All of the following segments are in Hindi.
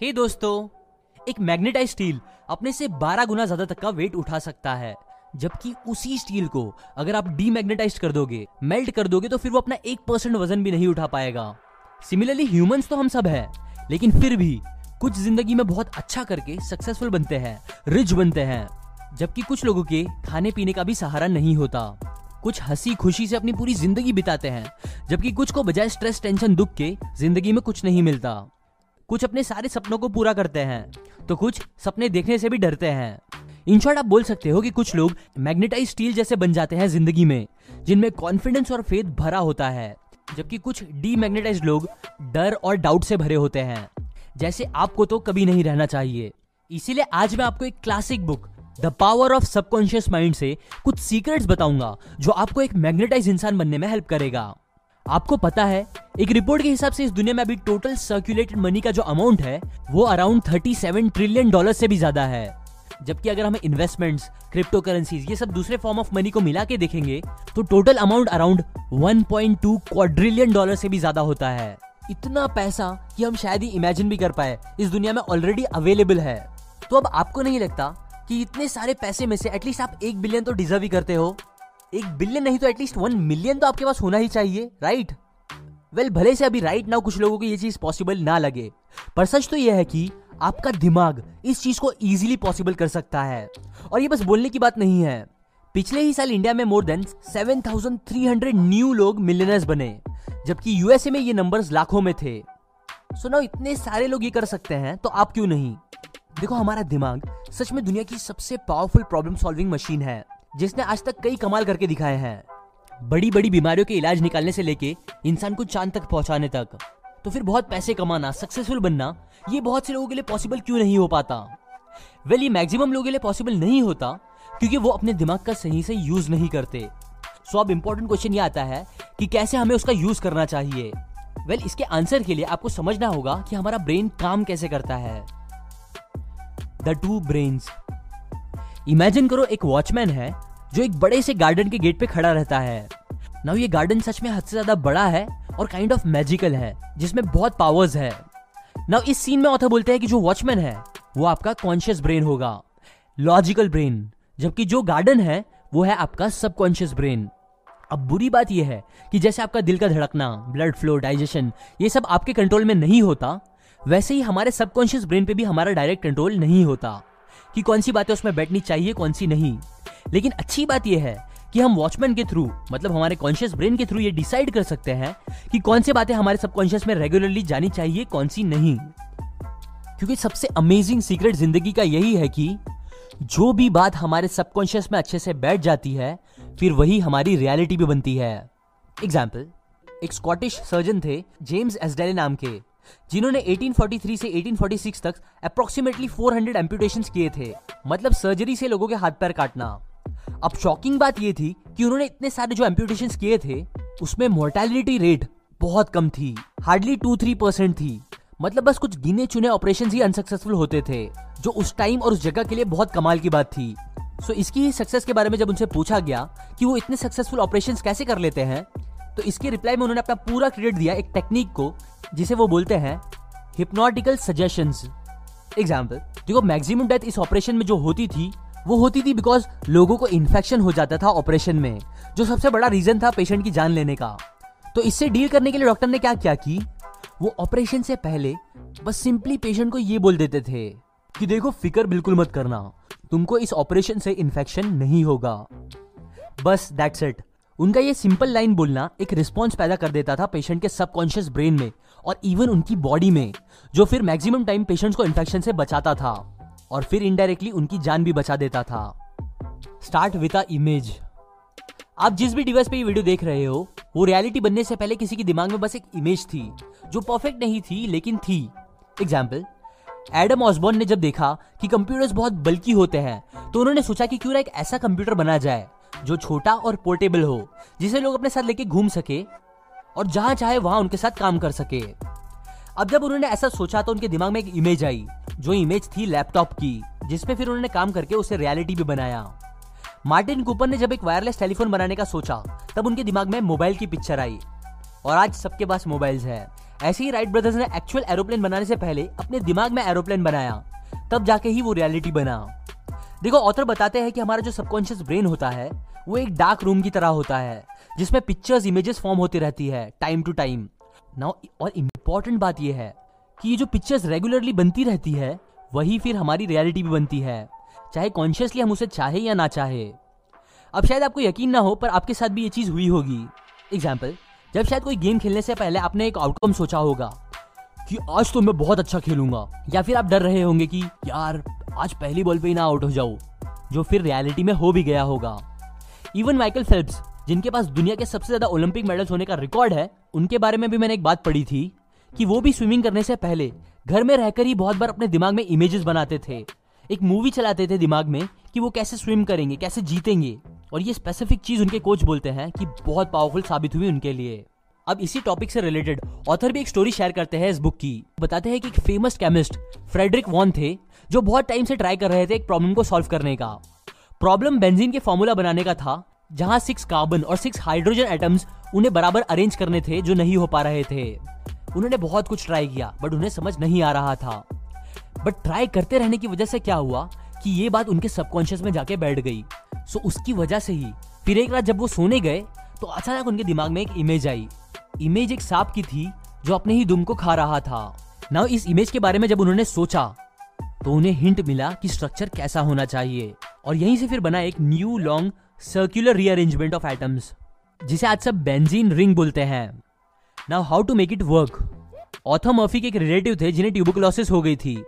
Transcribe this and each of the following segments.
हे दोस्तों, एक मैग्नेटाइज स्टील अपने से 12 गुना ज़्यादा तक का वेट उठा सकता है। जबकि उसी स्टील को अगर आप डीमैग्नेटाइज कर दोगे मेल्ट कर दोगे तो फिर वो अपना एक परसेंट वज़न भी नहीं उठा पाएगा। सिमिलरली ह्यूमंस तो हम सब है, लेकिन फिर भी कुछ ज़िंदगी में बहुत अच्छा करके सक्सेसफुल बनते हैं रिच बनते हैं। जबकि कुछ लोगों के खाने पीने का भी सहारा नहीं होता। कुछ हँसी खुशी से अपनी पूरी ज़िंदगी बिताते हैं, जबकि कुछ को बजाय स्ट्रेस टेंशन दुख के ज़िंदगी में कुछ नहीं मिलता। कुछ अपने सारे सपनों को पूरा करते हैं तो कुछ सपने देखने से भी डरते हैं। इन शॉर्ट आप बोल सकते हो कि कुछ लोग मैग्नेटाइज स्टील जैसे बन जाते हैं ज़िंदगी में, जिनमें कॉन्फिडेंस और फेथ भरा होता है, जबकि कुछ डीमैग्नेटाइज लोग डर और डाउट से भरे होते हैं। जैसे आपको तो कभी नहीं रहना चाहिए। इसीलिए आज मैं आपको एक classic book the power of subconscious mind से कुछ सीक्रेट्स बताऊँगा, जो आपको एक मैग्नेटाइज इंसान बनने में हेल्प करेगा। आपको पता है, एक रिपोर्ट के हिसाब से इस दुनिया में अभी टोटल सर्कुलेटेड मनी का जो अमाउंट है, वो अराउंड 37 ट्रिलियन डॉलर से भी ज़्यादा है। जबकि अगर हमें इन्वेस्टमेंट्स क्रिप्टो करेंसीज ये सब दूसरे फॉर्म ऑफ़ मनी को मिला के देखेंगे तो total amount around 1.2 quadrillion dollar से भी ज़्यादा होता है। इतना पैसा कि हम शायद ही इमेजिन भी कर पाए, इस दुनिया में ऑलरेडी अवेलेबल है। तो अब आपको नहीं लगता कि इतने सारे पैसे में से एटलीस्ट आप एक बिलियन तो डिजर्व ही करते हो? एक बिलियन नहीं तो एटलीस्ट वन मिलियन तो आपके पास होना ही चाहिए राइट वेल well, भले से अभी राइट नाउ कुछ लोगों को ये चीज़ पॉसिबल ना लगे पर सच तो यह है कि आपका दिमाग इस चीज़ को इजीली पॉसिबल कर सकता है। और ये बस बोलने की बात नहीं है। पिछले ही साल इंडिया में मोर देन 7,300 न्यू लोग मिलियनर्स बने जबकि यूएसए में ये नंबर्स लाखों में थे। सो so इतने सारे लोग ये कर सकते हैं तो आप क्यों नहीं? देखो हमारा दिमाग सच में दुनिया की सबसे पावरफुल प्रॉब्लम सॉल्विंग मशीन है। जिसने आज तक कई कमाल करके दिखाए हैं। बड़ी बड़ी बीमारियों के इलाज निकालने से लेके इंसान को चाँद तक पहुँचाने तक। तो फिर बहुत पैसे कमाना सक्सेसफुल बनना ये बहुत से लोगों के लिए पॉसिबल क्यों नहीं हो पाता? वेल ये मैक्सिमम लोगों के लिए पॉसिबल नहीं होता क्योंकि वो अपने दिमाग का सही से यूज़ नहीं करते। सो अब इंपॉर्टेंट क्वेश्चन ये आता है कि कैसे हमें उसका यूज़ करना चाहिए? वेल well, इसके आंसर के लिए आपको समझना होगा कि हमारा ब्रेन काम कैसे करता है। द टू ब्रेन्स इमेजिन करो एक वॉचमैन है जो एक बड़े से गार्डन के गेट पे खड़ा रहता है। नाउ ये गार्डन सच में हद से ज़्यादा बड़ा है और काइंड ऑफ़ मैजिकल है, जिसमें बहुत पावर्स है। नाउ इस सीन में ऑथर बोलते हैं कि जो वॉचमैन है, वो आपका कॉन्शियस ब्रेन होगा। लॉजिकल ब्रेन जबकि जो गार्डन है, वो है आपका सबकॉन्शियस ब्रेन अब बुरी बात यह है कि जैसे आपका दिल का धड़कना ब्लड फ्लो डाइजेशन ये सब आपके कंट्रोल में नहीं होता, वैसे ही हमारे सबकॉन्शियस ब्रेन पे भी हमारा डायरेक्ट कंट्रोल नहीं होता। कि कौन सी बातें उसमें बैठनी चाहिए, कौन सी नहीं। लेकिन अच्छी बात यह है कि हम वॉचमैन के थ्रू मतलब हमारे कॉन्शियस ब्रेन के थ्रू ये डिसाइड कर सकते हैं कि कौन सी बातें हमारे सबकॉन्शियस में रेगुलरली जानी चाहिए, कौन सी नहीं। क्योंकि सबसे अमेजिंग सीक्रेट ज़िंदगी का यही है कि जो भी बात हमारे सबकॉन्शियस में अच्छे से बैठ जाती है, फिर वही हमारी रियलिटी भी बनती है। एग्ज़ाम्पल एक स्कॉटिश सर्जन थे जेम्स एसडेले नाम के। जिन्होंने 1843 से 1846 तक अप्रोक्सीमेटली 400 एम्पुटेशन किए थे मतलब सर्जरी से लोगों के हाथ पैर काटना। अब शॉकिंग बात यह थी कि उन्होंने इतने सारे जो एम्पुटेशन किए थे उसमें मोर्टेलिटी रेट बहुत कम थी हार्डली टू थ्री परसेंट थी। मतलब बस कुछ गिने चुने ऑपरेशन ही अनसक्सेसफुल होते थे जो उस टाइम और उस जगह के लिए बहुत कमाल की बात थी। सो so, इसकी ही सक्सेस के बारे में जब उनसे पूछा गया कि वो इतने सक्सेसफुल ऑपरेशन कैसे कर लेते हैं तो इसके रिप्लाई में उन्होंने अपना पूरा क्रेडिट दिया एक टेक्निक को, जिसे वो बोलते हैं हिप्नोटिकल सजेशन एग्ज़ाम्पल देखो मैक्सिमम डेथ इस ऑपरेशन में जो होती थी, वो होती थी बिकॉज़ लोगों को इन्फेक्शन हो जाता था ऑपरेशन में, जो सबसे बड़ा रीजन था पेशेंट की जान लेने का। तो इससे डील करने के लिए डॉक्टर ने क्या क्या की, वो ऑपरेशन से पहले बस सिंपली पेशेंट को ये बोल देते थे कि देखो, फिकर बिल्कुल मत करना, तुमको इस ऑपरेशन से इन्फेक्शन नहीं होगा। बस दैट्स इट उनका ये सिंपल लाइन बोलना एक रिस्पॉन्स पैदा कर देता था पेशेंट के सबकॉन्शियस ब्रेन में और इवन उनकी बॉडी में, जो फिर मैक्सिमम टाइम पेशेंट्स को इन्फेक्शन से बचाता था और फिर इनडायरेक्टली उनकी जान भी बचा देता था। स्टार्ट विथ अ इमेज आप जिस भी डिवाइस पे ये वीडियो देख रहे हो, वो रियलिटी बनने से पहले किसी के दिमाग में बस एक इमेज थी, जो परफेक्ट नहीं थी, लेकिन थी। एग्ज़ाम्पल एडम ऑसबॉर्न ने जब देखा कि कंप्यूटर्स बहुत बल्कि होते हैं तो उन्होंने सोचा कि क्यों ना एक ऐसा कंप्यूटर बना जाए। जो छोटा और पोर्टेबल हो, जिसे लोग अपने साथ लेके घूम सके और जहाँ चाहे वहाँ उनके साथ काम कर सके। अब जब उन्होंने ऐसा सोचा तो उनके दिमाग में एक इमेज आई, जो इमेज थी लैपटॉप की जिसपे फिर उन्होंने काम करके उसे रियलिटी भी बनाया। मार्टिन कूपर ने जब एक वायरलेस टेलीफोन बनाने का सोचा, तब उनके दिमाग में मोबाइल की पिक्चर आई। और आज सबके पास मोबाइल्स है। ऐसे ही राइट ब्रदर्स ने एक्चुअल एरोप्लेन बनाने से पहले अपने दिमाग में एरोप्लेन बनाया। तब जाके ही वो रियलिटी बना। देखो ऑथर बताते हैं कि हमारा जो सबकॉन्शियस ब्रेन होता है, वो एक डार्क रूम की तरह होता है, जिसमें पिक्चर्स इमेजेस फॉर्म होती रहती है टाइम टू टाइम नाउ और इम्पोर्टेंट बात यह है कि ये जो पिक्चर्स रेगुलरली बनती रहती है, वही फिर हमारी रियलिटी भी बनती है, चाहे कॉन्शियसली हम उसे चाहे या ना चाहे. अब शायद आपको यकीन ना हो, पर आपके साथ भी ये चीज़ हुई होगी. एग्ज़ाम्पल जब शायद कोई गेम खेलने से पहले आपने एक आउटकम सोचा होगा कि आज तो मैं बहुत अच्छा खेलूँगा। या फिर आप डर रहे होंगे कि, यार, आज पहली बॉल पे ही ना आउट हो जाऊँ, जो फिर रियलिटी में हो भी गया होगा। इवन माइकल फेल्प्स जिनके पास दुनिया के सबसे ज़्यादा ओलंपिक मेडल्स होने का रिकॉर्ड है, उनके बारे में भी मैंने एक बात पढ़ी थी कि वो भी स्विमिंग करने से पहले घर में रहकर ही बहुत बार अपने दिमाग में इमेजेस बनाते थे। एक मूवी चलाते थे दिमाग में कि वो कैसे स्विम करेंगे, कैसे जीतेंगे। और ये स्पेसिफिक चीज़ उनके कोच बोलते हैं कि बहुत पावरफुल साबित हुई उनके लिए। अब इसी टॉपिक से रिलेटेड ऑथर भी एक स्टोरी शेयर करते हैं इस बुक की। बताते हैं कि एक फ़ेमस केमिस्ट फ्रेडरिक वॉन थे, जो बहुत टाइम से ट्राई कर रहे थे एक प्रॉब्लम को सॉल्व करने का। प्रॉब्लम बेंजीन के फॉर्मूला बनाने का था, जहाँ सिक्स कार्बन और सिक्स हाइड्रोजन एटम्स उन्हें बराबर अरेंज करने थे जो नहीं हो पा रहे थे। उन्होंने बहुत कुछ ट्राई किया बट उन्हें समझ नहीं आ रहा था। बट ट्राई करते रहने की वजह से क्या हुआ कि ये बात उनके सबकॉन्शियस में जाके बैठ गई। सो उसकी वजह से ही, फिर एक रात जब वो सोने गए तो अचानक उनके दिमाग में एक इमेज आई। इमेज एक सांप की थी जो अपने ही दुम को खा रहा था। ना इस इमेज के बारे में जब उन्होंने सोचा तो उन्हें हिंट मिला कि स्ट्रक्चर कैसा होना चाहिए। और यहीं से फिर बना एक new long circular rearrangement of atoms जिसे आज सब बेंजीन रिंग बोलते हैं। Now how to make it work author Murphy के एक रिलेटिव थे, जिन्हें ट्यूबोक्लोसिस हो गई थी।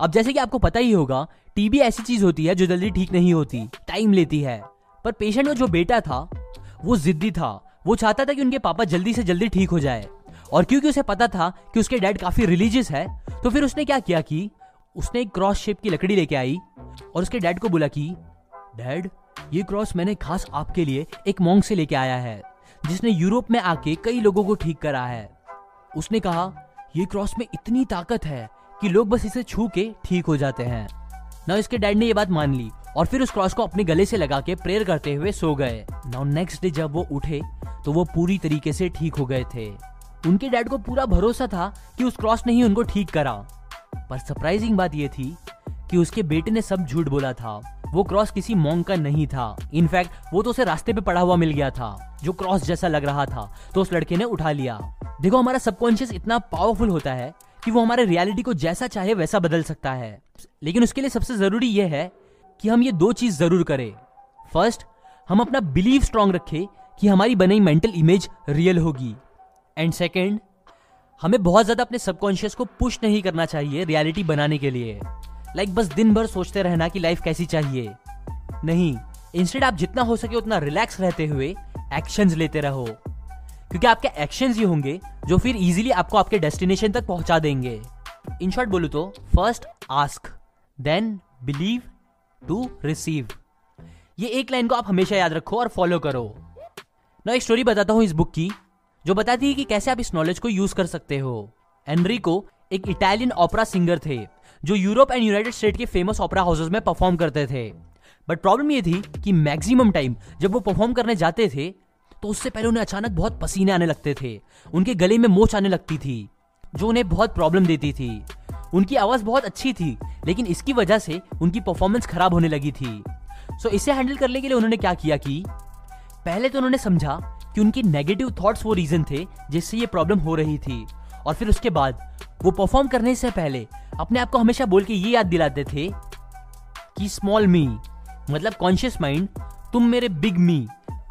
अब जैसे कि आपको पता ही होगा टीबी ऐसी चीज़ होती है जो जल्दी ठीक नहीं होती टाइम लेती है। पर पेशेंट का जो बेटा था, वो जिद्दी था। वो चाहता था कि उनके पापा जल्दी से जल्दी ठीक हो जाए। और क्योंकि उसे पता था कि उसके डैड काफ़ी रिलीजियस है तो फिर उसने क्या किया कि उसने एक क्रॉस शेप की लकड़ी लेके आई और उसके डैड को बोला कि, डैड, ये क्रॉस मैंने खास आपके लिए एक मोंग से लेके आया है, जिसने यूरोप में आके कई लोगों को ठीक करा है। उसने कहा, ये क्रॉस में इतनी ताकत है कि लोग बस इसे छू के ठीक हो जाते हैं। ना इसके डैड ने ये बात मान ली और फिर उस क्रॉस को अपने गले से लगा के प्रेयर करते हुए सो गए। नाउ नेक्स्ट डे जब वो उठे तो वो पूरी तरीके से ठीक हो गए थे। उनके डैड को पूरा भरोसा था कि उस क्रॉस ने ही उनको ठीक करा। पर सरप्राइजिंग बात ये थी कि उसके बेटे ने सब झूठ बोला था। वो क्रॉस किसी मोंग का नहीं था। इनफैक्ट वो तो उसे रास्ते पे पड़ा हुआ मिल गया था, जो क्रॉस जैसा लग रहा था। तो उस लड़के ने उठा लिया। देखो, हमारा सबकॉन्शियस इतना पावरफुल होता है कि वो हमारे रियलिटी को जैसा चाहे वैसा बदल सकता है। लेकिन उसके लिए सबसे ज़रूरी यह है कि हम ये दो चीज़ ज़रूर करें। फ़र्स्ट हम अपना बिलीव स्ट्रांग रखें कि हमारी बनी मेंटल इमेज रियल होगी। एंड सेकेंड हमें बहुत ज़्यादा अपने सबकॉन्शियस को पुश नहीं करना चाहिए रियलिटी बनाने के लिए। लाइक like, बस दिन भर सोचते रहना कि लाइफ कैसी चाहिए। नहीं इंस्टेड आप जितना हो सके उतना रिलैक्स रहते हुए एक्शंस लेते रहो। क्योंकि आपके एक्शंस ही होंगे जो फिर इजीली आपको आपके डेस्टिनेशन तक पहुँचा देंगे। इन शॉर्ट बोलू तो first ask then believe to receive ये एक लाइन को आप हमेशा याद रखो और फॉलो करो। ना, एक स्टोरी बताता हूँ इस बुक की, जो बताती है कि कैसे आप इस नॉलेज को यूज़ कर सकते हो। एनरिको एक इटालियन ओपरा सिंगर थे, जो यूरोप एंड यूनाइटेड स्टेट के फ़ेमस ओपरा हाउसेस में परफॉर्म करते थे। बट प्रॉब्लम ये थी कि मैक्सिमम टाइम जब वो परफॉर्म करने जाते थे तो उससे पहले उन्हें अचानक बहुत पसीने आने लगते थे। उनके गले में मोच आने लगती थी, जो उन्हें बहुत प्रॉब्लम देती थी। उनकी आवाज़ बहुत अच्छी थी, लेकिन इसकी वजह से उनकी परफॉर्मेंस खराब होने लगी थी। सो इसे हैंडल करने के लिए उन्होंने क्या किया कि पहले तो उन्होंने समझा कि उनके नेगेटिव थॉट्स वो रीजन थे जिससे ये प्रॉब्लम हो रही थी, और फिर उसके बाद वो परफॉर्म करने से पहले अपने आप को हमेशा बोल के ये याद दिलाते थे कि स्मॉल मी मतलब कॉन्शियस माइंड तुम मेरे बिग मी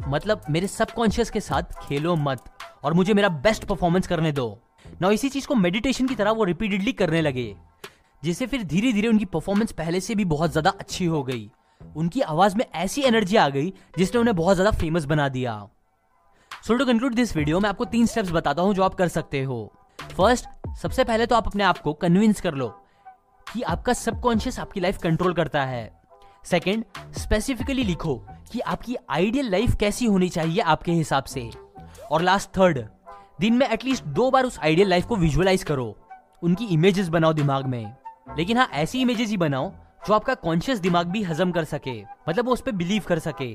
मतलब मेरे सबकॉन्शियस के साथ खेलो मत, और मुझे मेरा बेस्ट परफॉर्मेंस करने दो। ना इसी चीज़ को मेडिटेशन की तरह वो रिपीटेडली करने लगे। जिससे फिर धीरे धीरे उनकी परफॉर्मेंस पहले से भी बहुत ज़्यादा अच्छी हो गई। उनकी आवाज़ में ऐसी एनर्जी आ गई, जिसने उन्हें बहुत ज़्यादा फ़ेमस बना दिया। So to conclude this video मैं आपको तीन स्टेप्स बताता हूँ जो आप कर सकते हो। फ़र्स्ट सबसे पहले तो आप अपने आप को कन्विंस कर लो कि आपका सबकॉन्शियस आपकी लाइफ कंट्रोल करता है। सेकेंड स्पेसिफिकली लिखो कि आपकी आइडियल लाइफ कैसी होनी चाहिए आपके हिसाब से। और लास्ट थर्ड दिन में एटलीस्ट दो बार उस आइडियल लाइफ को विजुअलाइज करो। उनकी इमेजेस बनाओ दिमाग में। लेकिन हाँ ऐसी इमेजेस ही बनाओ, जो आपका कॉन्शियस दिमाग भी हजम कर सके। मतलब वो उस पर बिलीव कर सके।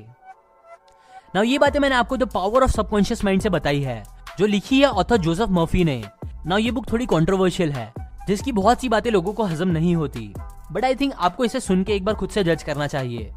ना ये बातें मैंने आपको the power of subconscious mind से बताई है, जो लिखी है ऑथर जोसेफ मर्फी ने। ना ये बुक थोड़ी कॉन्ट्रोवर्शियल है, जिसकी बहुत सी बातें लोगों को हजम नहीं होती। बट आई थिंक आपको इसे सुन के एक बार खुद से जज करना चाहिए।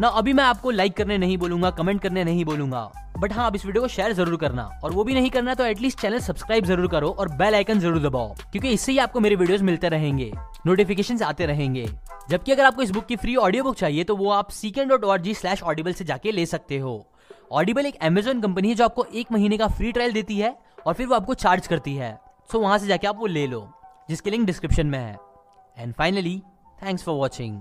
ना, अभी मैं आपको लाइक करने नहीं बोलूँगा कमेंट करने नहीं बोलूँगा। बट हाँ आप इस वीडियो को शेयर ज़रूर करना। और वो भी नहीं करना तो एटलीस्ट चैनल सब्सक्राइब ज़रूर करो और बेल आइकन ज़रूर दबाओ, क्योंकि इससे ही आपको मेरे वीडियोस मिलते रहेंगे नोटिफिकेशन आते रहेंगे। जबकि अगर आपको इस बुक की फ्री ऑडियो बुक चाहिए तो वो आप सीकेंड डॉट और जी स्लैश ऑडिबल से जाके ले सकते हो। ऑडिबल एक अमेजोन कंपनी है, जो आपको एक महीने का फ्री ट्रायल देती है और फिर वो आपको चार्ज करती है। सो वहाँ से जाके आप वो ले लो, जिसकी लिंक डिस्क्रिप्शन में है। And finally thanks for watching